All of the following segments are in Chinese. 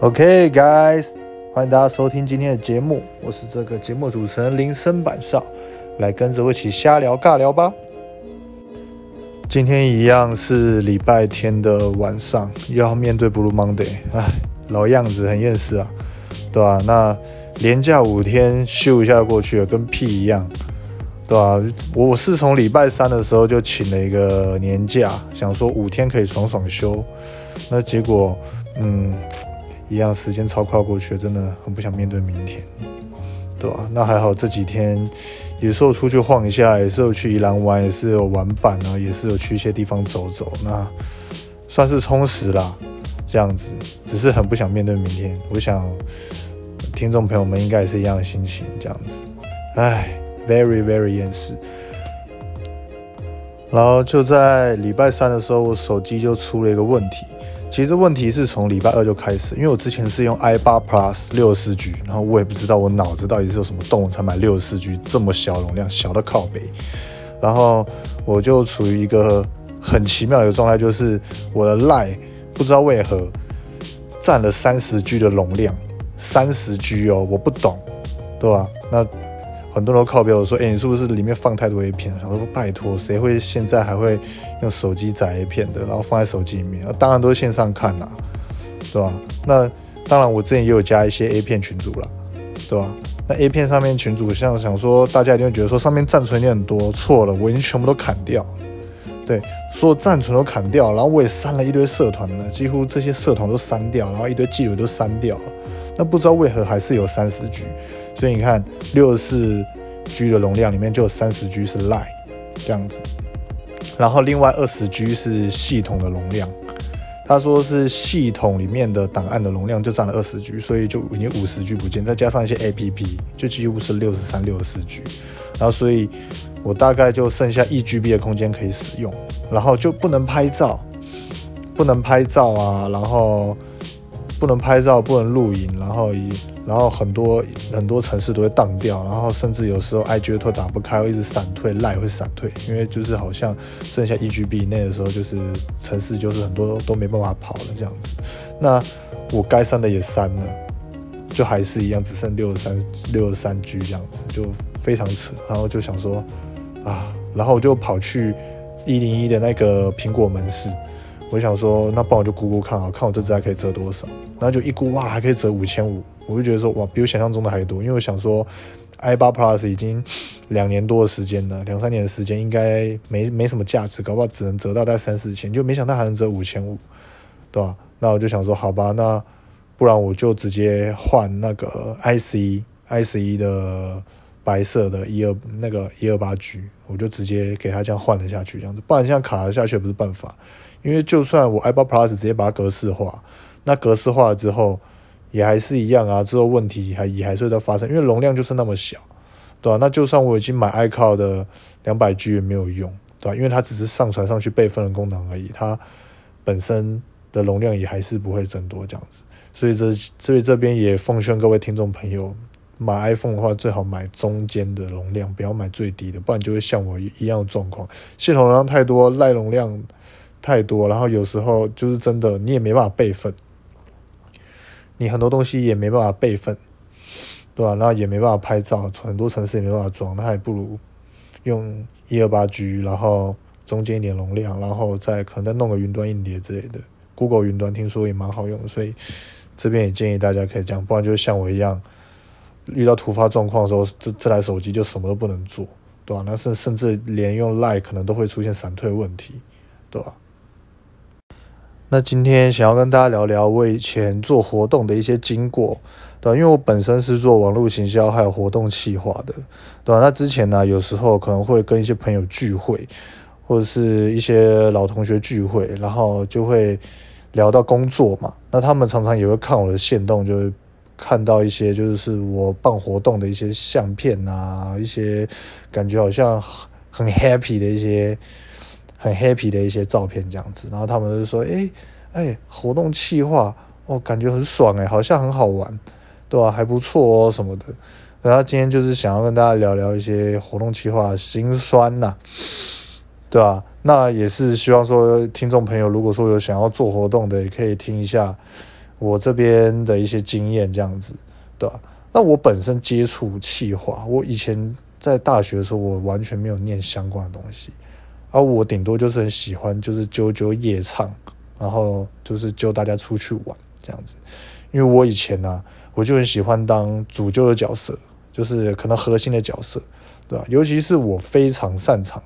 OK guys，欢迎大家收听今天的节目，我是这个节目主持人林森板少，来跟着我一起瞎聊尬聊吧。今天一样是礼拜天的晚上，又要面对 Blue Monday，唉，老样子很厌世啊，对吧、那连假五天休一下过去了，跟屁一样，对吧、我是从礼拜三的时候就请了一个年假，想说五天可以爽爽休，那结果，嗯，一样时间超快过去，真的很不想面对明天，对吧、那还好这几天有时候出去晃一下，也是有去宜兰玩，也是有玩板啊，也是有去一些地方走走，那算是充实啦，这样子，只是很不想面对明天。我想听众朋友们应该也是一样的心情，这样子，唉，very very 厌世。然后就在礼拜三的时候，我手机就出了一个问题。其实问题是从礼拜二就开始，因为我之前是用 i 八 Plus 六十四 G，然后我也不知道我脑子到底是有什么洞，我才买六十四 G 这么小容量，小的靠北。然后我就处于一个很奇妙的一个状态，就是我的 Line 不知道为何占了三十 G 的容量，三十 G 哦，我不懂，对吧？那很多人都靠标我说，哎、你是不是里面放太多 A 片？想说拜托，谁会现在还会用手机载 A 片的，然后放在手机里面？当然都是线上看啦，对吧？那当然，我之前也有加一些 A 片群组啦，对吧？那 A 片上面群组，像想说，大家一定会觉得说上面暂存量很多，错了，我已经全部都砍掉。对，所有暂存都砍掉，然后我也删了一堆社团呢，几乎这些社团都删掉，然后一堆记录都删掉了。那不知道为何还是有三十局所以你看六十四 G 的容量里面就有三十 G 是 Line 这样子，然后另外二十 G 是系统的容量。他说是系统里面的档案的容量就占了二十 G，所以就已经五十 G 不见，再加上一些 APP，就几乎是六十三、六十四 G。然后所以我大概就剩下一 GB 的空间可以使用，然后就不能拍照，不能拍照啊，然后不能拍照，不能录影，然后以然后很多很多城市都会当掉，然后甚至有时候 IG 都打不开，会一直闪退，赖会闪退，因为就是好像剩下一 GB 以内的时候，就是城市就是很多都没办法跑了这样子。那我该删的也删了，就还是一样，只剩六十三六十三 G 这样子，就非常扯。然后就想说啊，然后我就跑去一零一的那个苹果门市，我想说，那不然我就估估看啊，看我这只还可以折多少。然后就一估哇，还可以折五千五，我就觉得说哇，比我想象中的还多，因为我想说 i 八 Plus 已经两年多的时间了，两三年的时间应该没没什么价值，搞不好只能折到大三四千，就没想到还能折五千五，对吧？那我就想说，好吧，那不然我就直接换那个 IC IC 的白色的一二那个一二八 G，我就直接给它这样换了下去，这样子，不然这样卡了下去也不是办法。因为就算我 i 八 Plus 直接把它格式化，那格式化了之后也还是一样啊，之后问题还也还是会发生，因为容量就是那么小，对吧、那就算我已经买 iCloud 的两百 G 也没有用，对吧、因为它只是上传上去备份的功能而已，它本身的容量也还是不会增多这样子。所以这所以这边也奉劝各位听众朋友，买 iPhone 的话最好买中间的容量，不要买最低的，不然就会像我一样的状况，系统容量太多，赖容量太多，然后有时候就是真的你也没办法备份，你很多东西也没办法备份，对吧、那也没办法拍照，很多城市也没办法装，那还不如用一二八 G，然后中间一点容量，然后再可能再弄个云端硬碟之类的。Google 云端听说也蛮好用，所以这边也建议大家可以这样，不然就像我一样，遇到突发状况的时候，这这台手机就什么都不能做，对吧、那甚甚至连用 Line 可能都会出现闪退问题，对吧、那今天想要跟大家聊聊我以前做活动的一些经过，对吧、因为我本身是做网络行销还有活动企划的，对吧、那之前呢，有时候可能会跟一些朋友聚会，或者是一些老同学聚会，然后就会聊到工作嘛。那他们常常也会看我的线动，就会看到一些就是我办活动的一些相片啊，一些感觉好像很 happy 的一些很 happy 的一些照片这样子。然后他们就说：“哎哎，活动企划哦，感觉很爽哎，好像很好玩，对吧、还不错哦什么的。”然后今天就是想要跟大家聊聊一些活动企划心酸呐、对吧、那也是希望说，听众朋友如果说有想要做活动的，也可以听一下我这边的一些经验这样子，对吧？那我本身接触气化，我以前在大学的时候，我完全没有念相关的东西，而我顶多就是很喜欢，就是揪揪夜唱，然后就是揪大家出去玩这样子。因为我以前呢，我就很喜欢当主揪的角色，就是可能核心的角色，对吧？尤其是我非常擅长，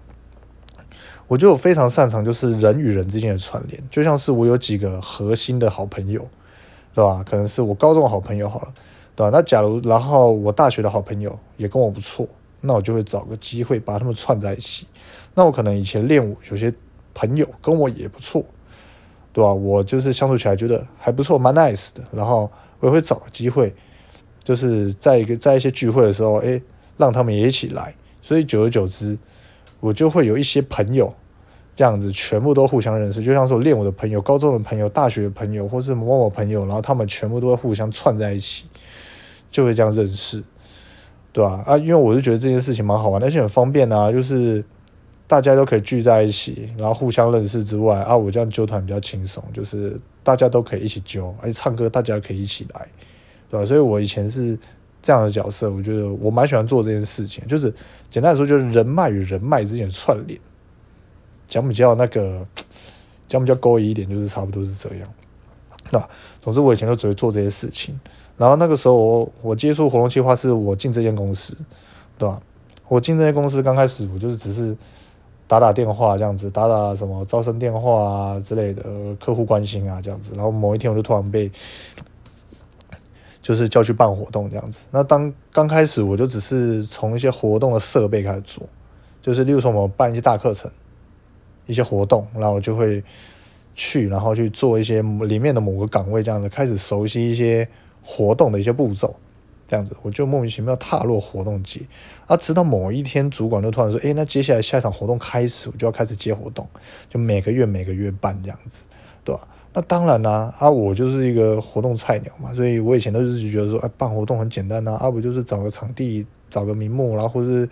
我觉得我非常擅长就是人与人之间的串联，就像是我有几个核心的好朋友，对吧？可能是我高中的好朋友好了。对吧？那假如然后我大学的好朋友也跟我不错，那我就会找个机会把他们串在一起。那我可能以前练舞有些朋友跟我也不错，对吧？我就是相处起来觉得还不错，蛮 nice 的。然后我也会找个机会，就是在一个在一些聚会的时候，哎，让他们也一起来。所以久而久之，我就会有一些朋友这样子，全部都互相认识。就像是我练舞的朋友、高中的朋友、大学的朋友，或是某某朋友，然后他们全部都会互相串在一起。就会这样认识，对吧？啊，因为我是觉得这件事情蛮好玩，而且很方便啊，就是大家都可以聚在一起，然后互相认识之外，啊，我这样揪团比较轻松，就是大家都可以一起揪，而且唱歌大家可以一起来，对吧？所以我以前是这样的角色，我觉得我蛮喜欢做这件事情，就是简单来说，就是人脉与人脉之间串联，讲比较那个讲比较勾引一点，就是差不多是这样。那总之，我以前就只会做这些事情。然后那个时候我我接触活动计划是我进这间公司，对吧？我进这间公司刚开始我就是只是打打电话这样子，打打什么招生电话啊之类的，客户关心啊这样子。然后某一天我就突然被就是叫去办活动这样子。那当刚开始我就只是从一些活动的设备开始做，就是例如说我们办一些大课程、一些活动，然后我就会去，然后去做一些里面的某个岗位这样子，开始熟悉一些。活动的一些步骤，这样子我就莫名其妙踏入活动界，啊，直到某一天主管就突然说：“哎，那接下来下一场活动开始，我就要开始接活动，就每个月每个月办这样子，对吧？”那当然啦，啊，我就是一个活动菜鸟嘛，所以我以前都是觉得说：“哎，办活动很简单呐，啊，不就是找个场地，找个名目，然后或是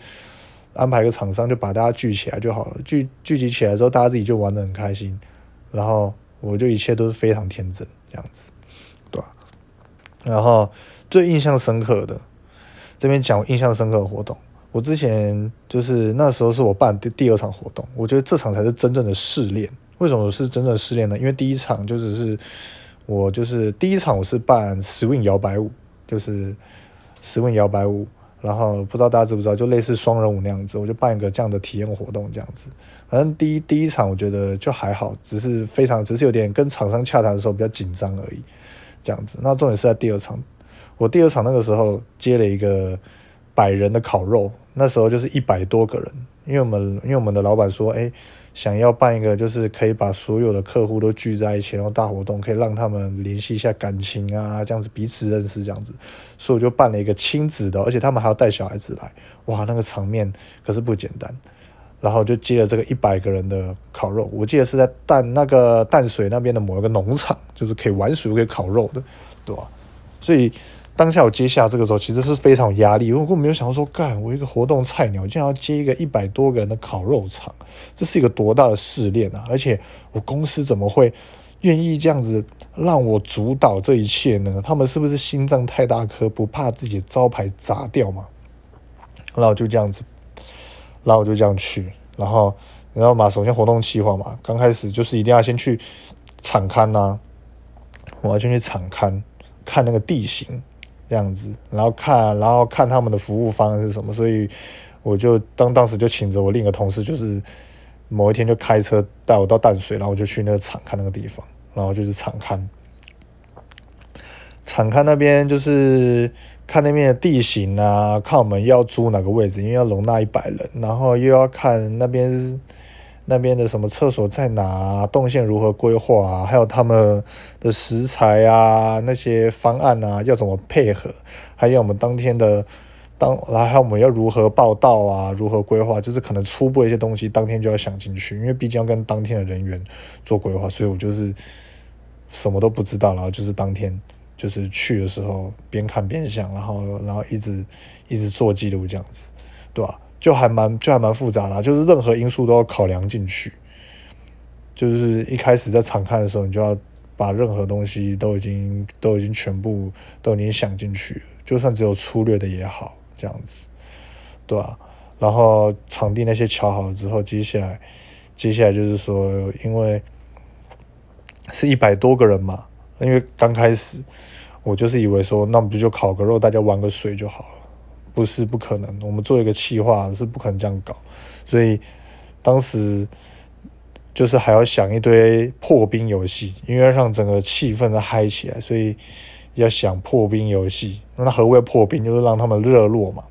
安排个厂商，就把大家聚起来就好了。聚聚集起来之后，大家自己就玩的很开心，然后我就一切都是非常天真这样子。”对吧然后最印象深刻的，这边讲印象深刻的活动。我之前就是那时候是我办第第二场活动，我觉得这场才是真正的试炼。为什么是真正的试炼呢？因为第一场就只是我就是第一场我是办 swing 摇摆舞，就是 swing 摇摆舞。然后不知道大家知不知道，就类似双人舞那样子，我就办一个这样的体验活动这样子。反正第一第一场我觉得就还好，只是非常只是有点跟厂商洽谈的时候比较紧张而已。这样子，那重点是在第二场。我第二场那个时候接了一个百人的烤肉，那时候就是一百多个人，因为我们因为我们的老板说，哎，想要办一个就是可以把所有的客户都聚在一起，然后大活动，可以让他们联系一下感情啊，这样子彼此认识这样子，所以我就办了一个亲子的，而且他们还要带小孩子来，哇，那个场面可是不简单。然后就接了这个一百个人的烤肉，我记得是在淡那个淡水那边的某一个农场，就是可以玩水可以烤肉的，对吧？所以当下我接下这个时候，其实是非常有压力，因为我没有想到说，干我一个活动菜鸟，竟然要接一个一百多个人的烤肉场，这是一个多大的试炼啊！而且我公司怎么会愿意这样子让我主导这一切呢？他们是不是心脏太大颗，不怕自己的招牌砸掉吗？然后就这样子。然后我就这样去，然后，然后嘛，首先活动计划嘛，刚开始就是一定要先去场勘呐，我要先去场勘，看那个地形这样子，然后看，然后看他们的服务方案是什么，所以我就当当时就请着我另一个同事，就是某一天就开车带我到淡水，然后我就去那个场看那个地方，然后就是场勘，场勘那边就是。看那边的地形啊，看我们要租哪个位置，因为要容纳一百人，然后又要看那边那边的什么厕所在哪，动线如何规划啊，还有他们的食材啊，那些方案啊要怎么配合，还有我们当天的当，然后我们要如何报道啊，如何规划，就是可能初步一些东西，当天就要想进去，因为毕竟要跟当天的人员做规划，所以我就是什么都不知道，然后就是当天。就是去的时候边看边想，然后然后一直一直做记录这样子，对吧？就还蛮就还蛮复杂啦，就是任何因素都要考量进去。就是一开始在场看的时候，你就要把任何东西都已经都已经全部都已经想进去，就算只有粗略的也好，这样子，对吧？然后场地那些瞧好了之后，接下来接下来就是说，因为是一百多个人嘛，因为刚开始我就是以为说，那不就烤个肉，大家玩个水就好，不是不可能，我们做一个企划是不可能这样搞，所以当时。就是还要想一堆破冰游戏，因为让整个气氛都嗨起来，所以要想破冰游戏。那何谓破冰？就是让他们热络嘛，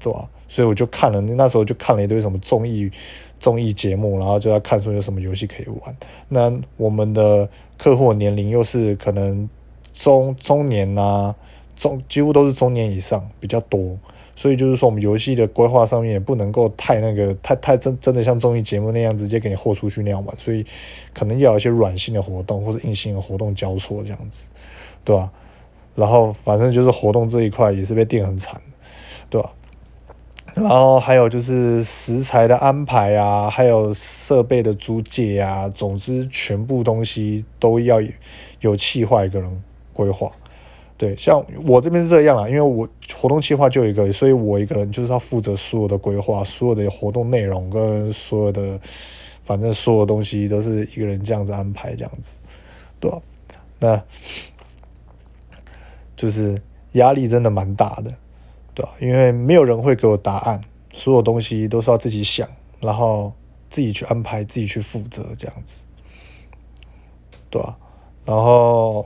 对吧？所以我就看了，那时候就看了一堆什么综艺综艺节目，然后就要看说有什么游戏可以玩。那我们的客户年龄又是可能中中年呐，中几乎都是中年以上比较多。所以就是说，我们游戏的规划上面也不能够太那个，太太真真的像综艺节目那样直接给你豁出去那样玩，所以可能要有一些软性的活动或者硬性的活动交错这样子，对吧？然后反正就是活动这一块也是被定很惨的，对吧？然后还有就是食材的安排啊，还有设备的租借啊，总之全部东西都要有有计划一个人规划。对，像我这边是这样啊，因为我活动计划就一个，所以我一个人就是要负责所有的规划，所有的活动内容跟所有的，反正所有东西都是一个人这样子安排，这样子，对吧？那就是压力真的蛮大的，对吧？因为没有人会给我答案，所有东西都是要自己想，然后自己去安排，自己去负责，这样子，对吧？然后。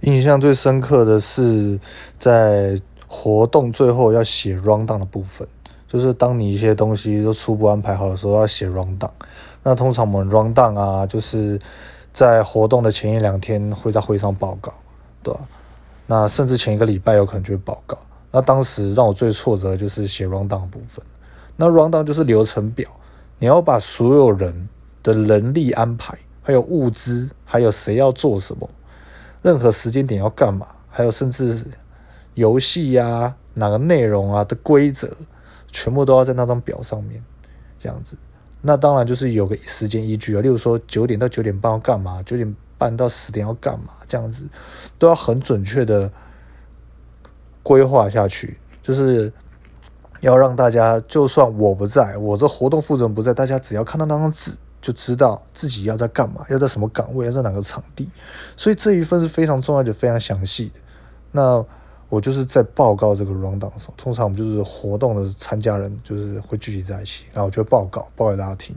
印象最深刻的是在活动最后要写 rundown 的部分，就是当你一些东西都初步安排好的时候，要写 rundown。那通常我们 rundown 啊，就是在活动的前一两天会在会上报告，对吧？那甚至前一个礼拜有可能就会报告。那当时让我最挫折的就是写 rundown 部分。那 rundown 就是流程表，你要把所有人的人力安排，还有物资，还有谁要做什么。任何时间点要干嘛，还有甚至游戏呀、哪个内容啊的规则，全部都要在那张表上面，这样子。那当然就是有个时间依据啊，例如说九点到九点半要干嘛，九点半到十点要干嘛，这样子都要很准确的规划下去，就是要让大家，就算我不在，我这活动负责人不在，大家只要看到那张纸。就知道自己要在干嘛，要在什么岗位，要在哪个场地，所以这一份是非常重要，就非常详细的。那我就是在报告这个 round 的时候，通常我们就是活动的参加人就是会聚集在一起，然后我就报告报给大家听，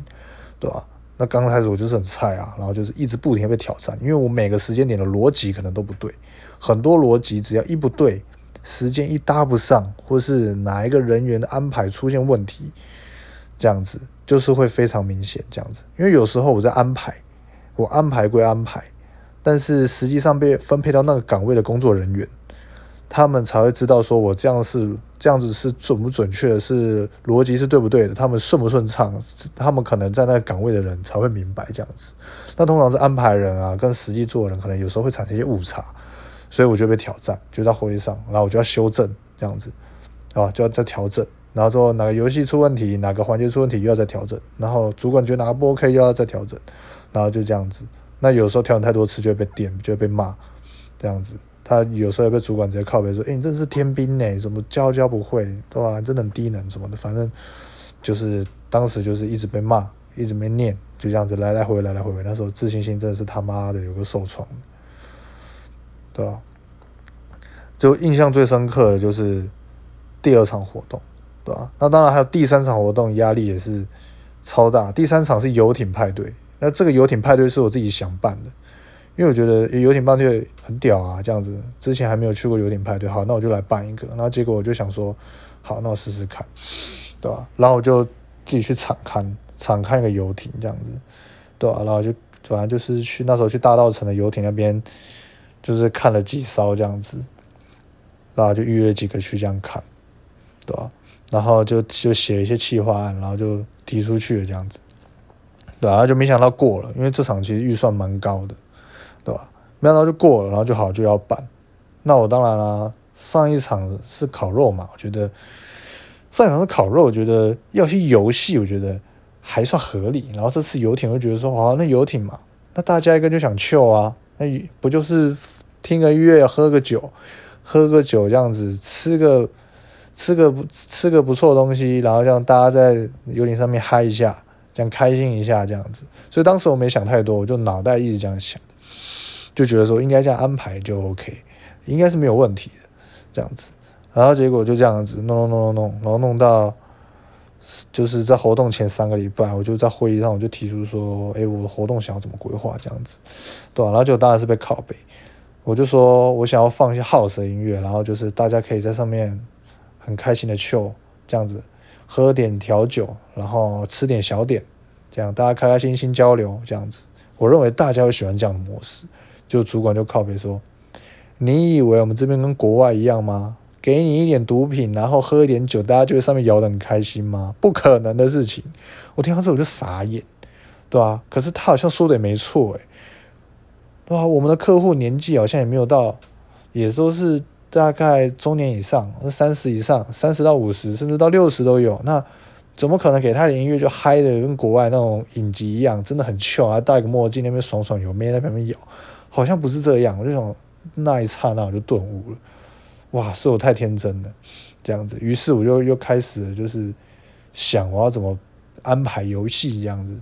对吧？那刚开始我就是很菜啊，然后就是一直不停被挑战，因为我每个时间点的逻辑可能都不对，很多逻辑只要一不对，时间一搭不上，或是哪一个人员的安排出现问题，这样子。就是会非常明显这样子，因为有时候我在安排，我安排归安排，但是实际上被分配到那个岗位的工作人员，他们才会知道说我这样是这样子是准不准确的，是逻辑是对不对的，他们顺不顺畅，他们可能在那个岗位的人才会明白这样子。那通常是安排人啊，跟实际做人可能有时候会产生一些误差，所以我就被挑战，就在会议上，然后我就要修正这样子，啊，就要再调整。然后说哪个游戏出问题，哪个环节出问题，又要再调整。然后主管觉得哪个不 OK，又要再调整。然后就这样子。那有时候调整太多次就会被点，就会被骂。这样子，他有时候也被主管直接靠背说：“哎，你真是天兵呢，怎么教教不会，对吧？真的很低能什么的。”反正就是当时就是一直被骂，一直没念，就这样子来来回回，来来回回。那时候自信心真的是他妈的有个受创，对吧？就印象最深刻的就是第二场活动。对吧？那当然还有第三场活动，压力也是超大。第三场是游艇派对，那这个游艇派对是我自己想办的，因为我觉得游艇派对很屌啊，这样子之前还没有去过游艇派对，好，那我就来办一个。然后结果我就想说，好，那我试试看，对吧？然后我就自己去敞看，敞看一个游艇这样子，对吧？然后就反正就是去那时候去大道城的游艇那边，就是看了几艘这样子，然后就预约几个去这样看，对吧？然后就就写一些企划案，然后就提出去了这样子，对然后就没想到过了，因为这场其实预算蛮高的，对吧？没想到就过了，然后就好就要办。那我当然啦，上一场是烤肉嘛，我觉得上一场是烤肉，我觉得要去游戏，我觉得还算合理。然后这次游艇，我觉得说，哦，那游艇嘛，那大家一个就想秀啊，那不就是听个音乐，喝个酒，喝个酒这样子，吃个吃个不吃个不错的东西，然后让大家在游艇上面嗨一下，这样开心一下这样子。所以当时我没想太多，我就脑袋一直这样想，就觉得说应该这样安排就 OK，应该是没有问题的这样子。然后结果就这样子弄弄弄弄弄，然后弄到。就是在活动前三个礼拜，我就在会议上我就提出说，哎，我活动想要怎么规划这样子，对吧？然后就当然是被拷贝，我就说我想要放一些 house 音乐，然后就是大家可以在上面很开心的去这样子，喝点调酒，然后吃点小点，这样大家开开心心交流这样子。我认为大家会喜欢这样的模式。就主管就靠边说，你以为我们这边跟国外一样吗？给你一点毒品，然后喝一点酒，大家就在上面摇得很开心吗？不可能的事情。我听到这我就傻眼，对吧？可是他好像说的也没错，诶，对啊？我们的客户年纪好像也没有到，也都是大概中年以上，三十以上，三十到五十，甚至到六十都有。那怎么可能给他的音乐就嗨的跟国外那种影集一样，真的很俏啊？戴个墨镜那边爽爽，有妹在旁边摇，好像不是这样。我就想那一刹那我就顿悟了。哇，是我太天真了，这样子，于是我就又开始，就是想我要怎么安排游戏这样子，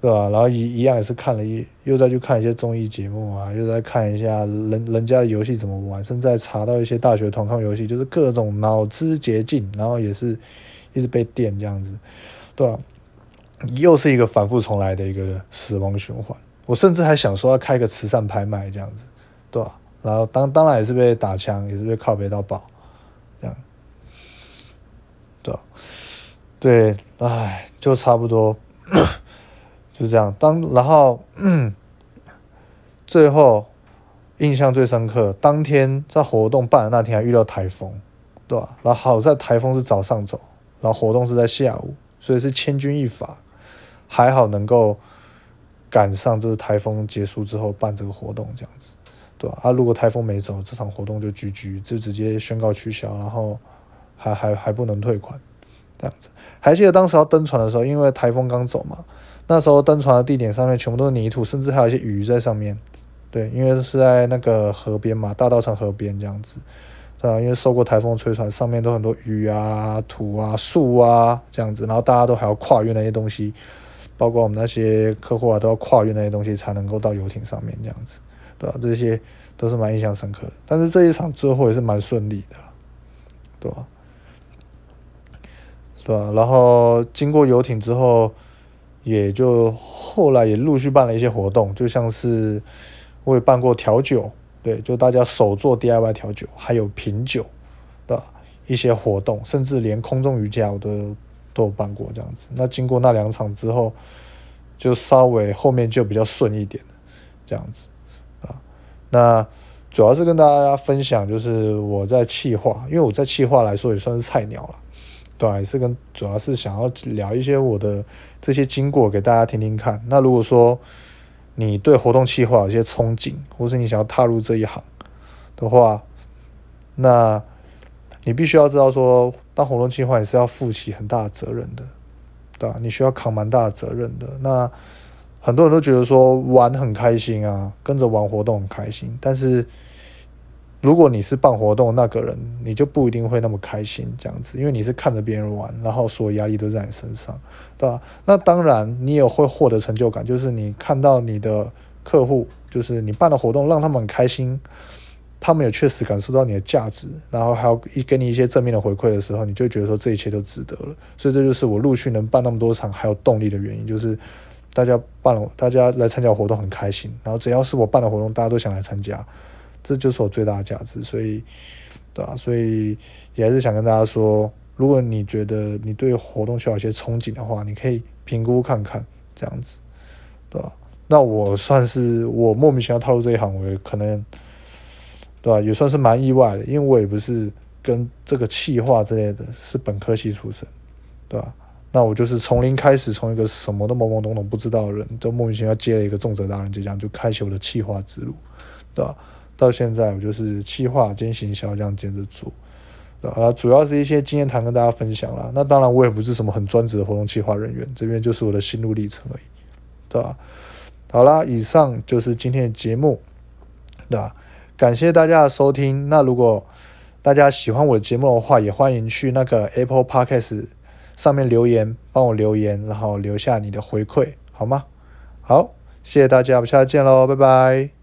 对吧？然后一一样也是看了一，又再去看一些综艺节目啊，又在看一下人人家的游戏怎么玩，甚至查到一些大学团康游戏，就是各种脑汁捷径，然后也是一直被电这样子，对吧？又是一个反复重来的一个死亡循环。我甚至还想说要开个慈善拍卖这样子，对吧？然后当当然也是被打枪，也是被靠背到爆，这样，对吧，对，唉，就差不多，就这样。当然后，嗯最后印象最深刻，当天在活动办的那天还遇到台风，对吧？然后好在台风是早上走，然后活动是在下午，所以是千钧一发，还好能够赶上这个台风结束之后办这个活动，这样子。对吧？啊，如果台风没走，这场活动就 GG，就直接宣告取消，然后还还还不能退款，这样子。还记得当时要登船的时候，因为台风刚走嘛，那时候登船的地点上面全部都是泥土，甚至还有一些鱼在上面。对，因为是在那个河边嘛，大稻城河边这样子，对吧？因为受过台风吹船，上面都很多鱼啊、土啊、树啊这样子，然后大家都还要跨越那些东西，包括我们那些客户啊，都要跨越那些东西才能够到游艇上面这样子。对吧？这些都是蛮印象深刻的，但是这一场最后也是蛮顺利的，对吧？对吧？然后经过游艇之后，也就后来也陆续办了一些活动，就像是我也办过调酒，对，就大家手做 DIY 调酒，还有品酒的一些活动，甚至连空中瑜伽我都都有办过这样子。那经过那两场之后，就稍微后面就比较顺一点这样子啊。那主要是跟大家分享，就是我在气化，因为我在气化来说也算是菜鸟了，对，是跟主要是想要聊一些我的这些经过给大家听听看。那如果说你对活动计划有些憧憬，或是你想要踏入这一行的话，那你必须要知道说，当活动计划也是要负起很大的责任的，对吧？你需要扛蛮大的责任的。那很多人都觉得说玩很开心啊，跟着玩活动很开心。但是如果你是办活动那个人，你就不一定会那么开心这样子，因为你是看着别人玩，然后所有压力都在你身上，对吧？那当然你也会获得成就感，就是你看到你的客户，就是你办的活动让他们很开心，他们也确实感受到你的价值，然后还有一给你一些正面的回馈的时候，你就觉得说这一切都值得了。所以这就是我陆续能办那么多场还有动力的原因，就是。大家办了，大家来参加活动很开心，然后只要是我办的活动，大家都想来参加，这就是我最大的价值。所以，对吧？所以也还是想跟大家说，如果你觉得你对活动需要一些憧憬的话，你可以评估看看，这样子，对吧？那我算是我莫名其妙踏入这一行，我也可能，对吧？也算是蛮意外的，因为我也不是跟这个企划之类的是本科系出身，对吧？那我就是从零开始，从一个什么都懵懵懂懂不知道的人，就莫名其妙接了一个重责大任，就这样就开启我的企划之路，对吧？到现在我就是企划兼行销这样兼着做，啊，主要是一些经验谈跟大家分享啦。那当然我也不是什么很专职的活动企划人员，这边就是我的心路历程而已，对吧？好啦，以上就是今天的节目，那感谢大家的收听。那如果大家喜欢我的节目的话，也欢迎去那个 Apple Podcast 上面留言，帮我留言，然后留下你的回馈，好吗？好，谢谢大家，我们下次见喽，拜拜。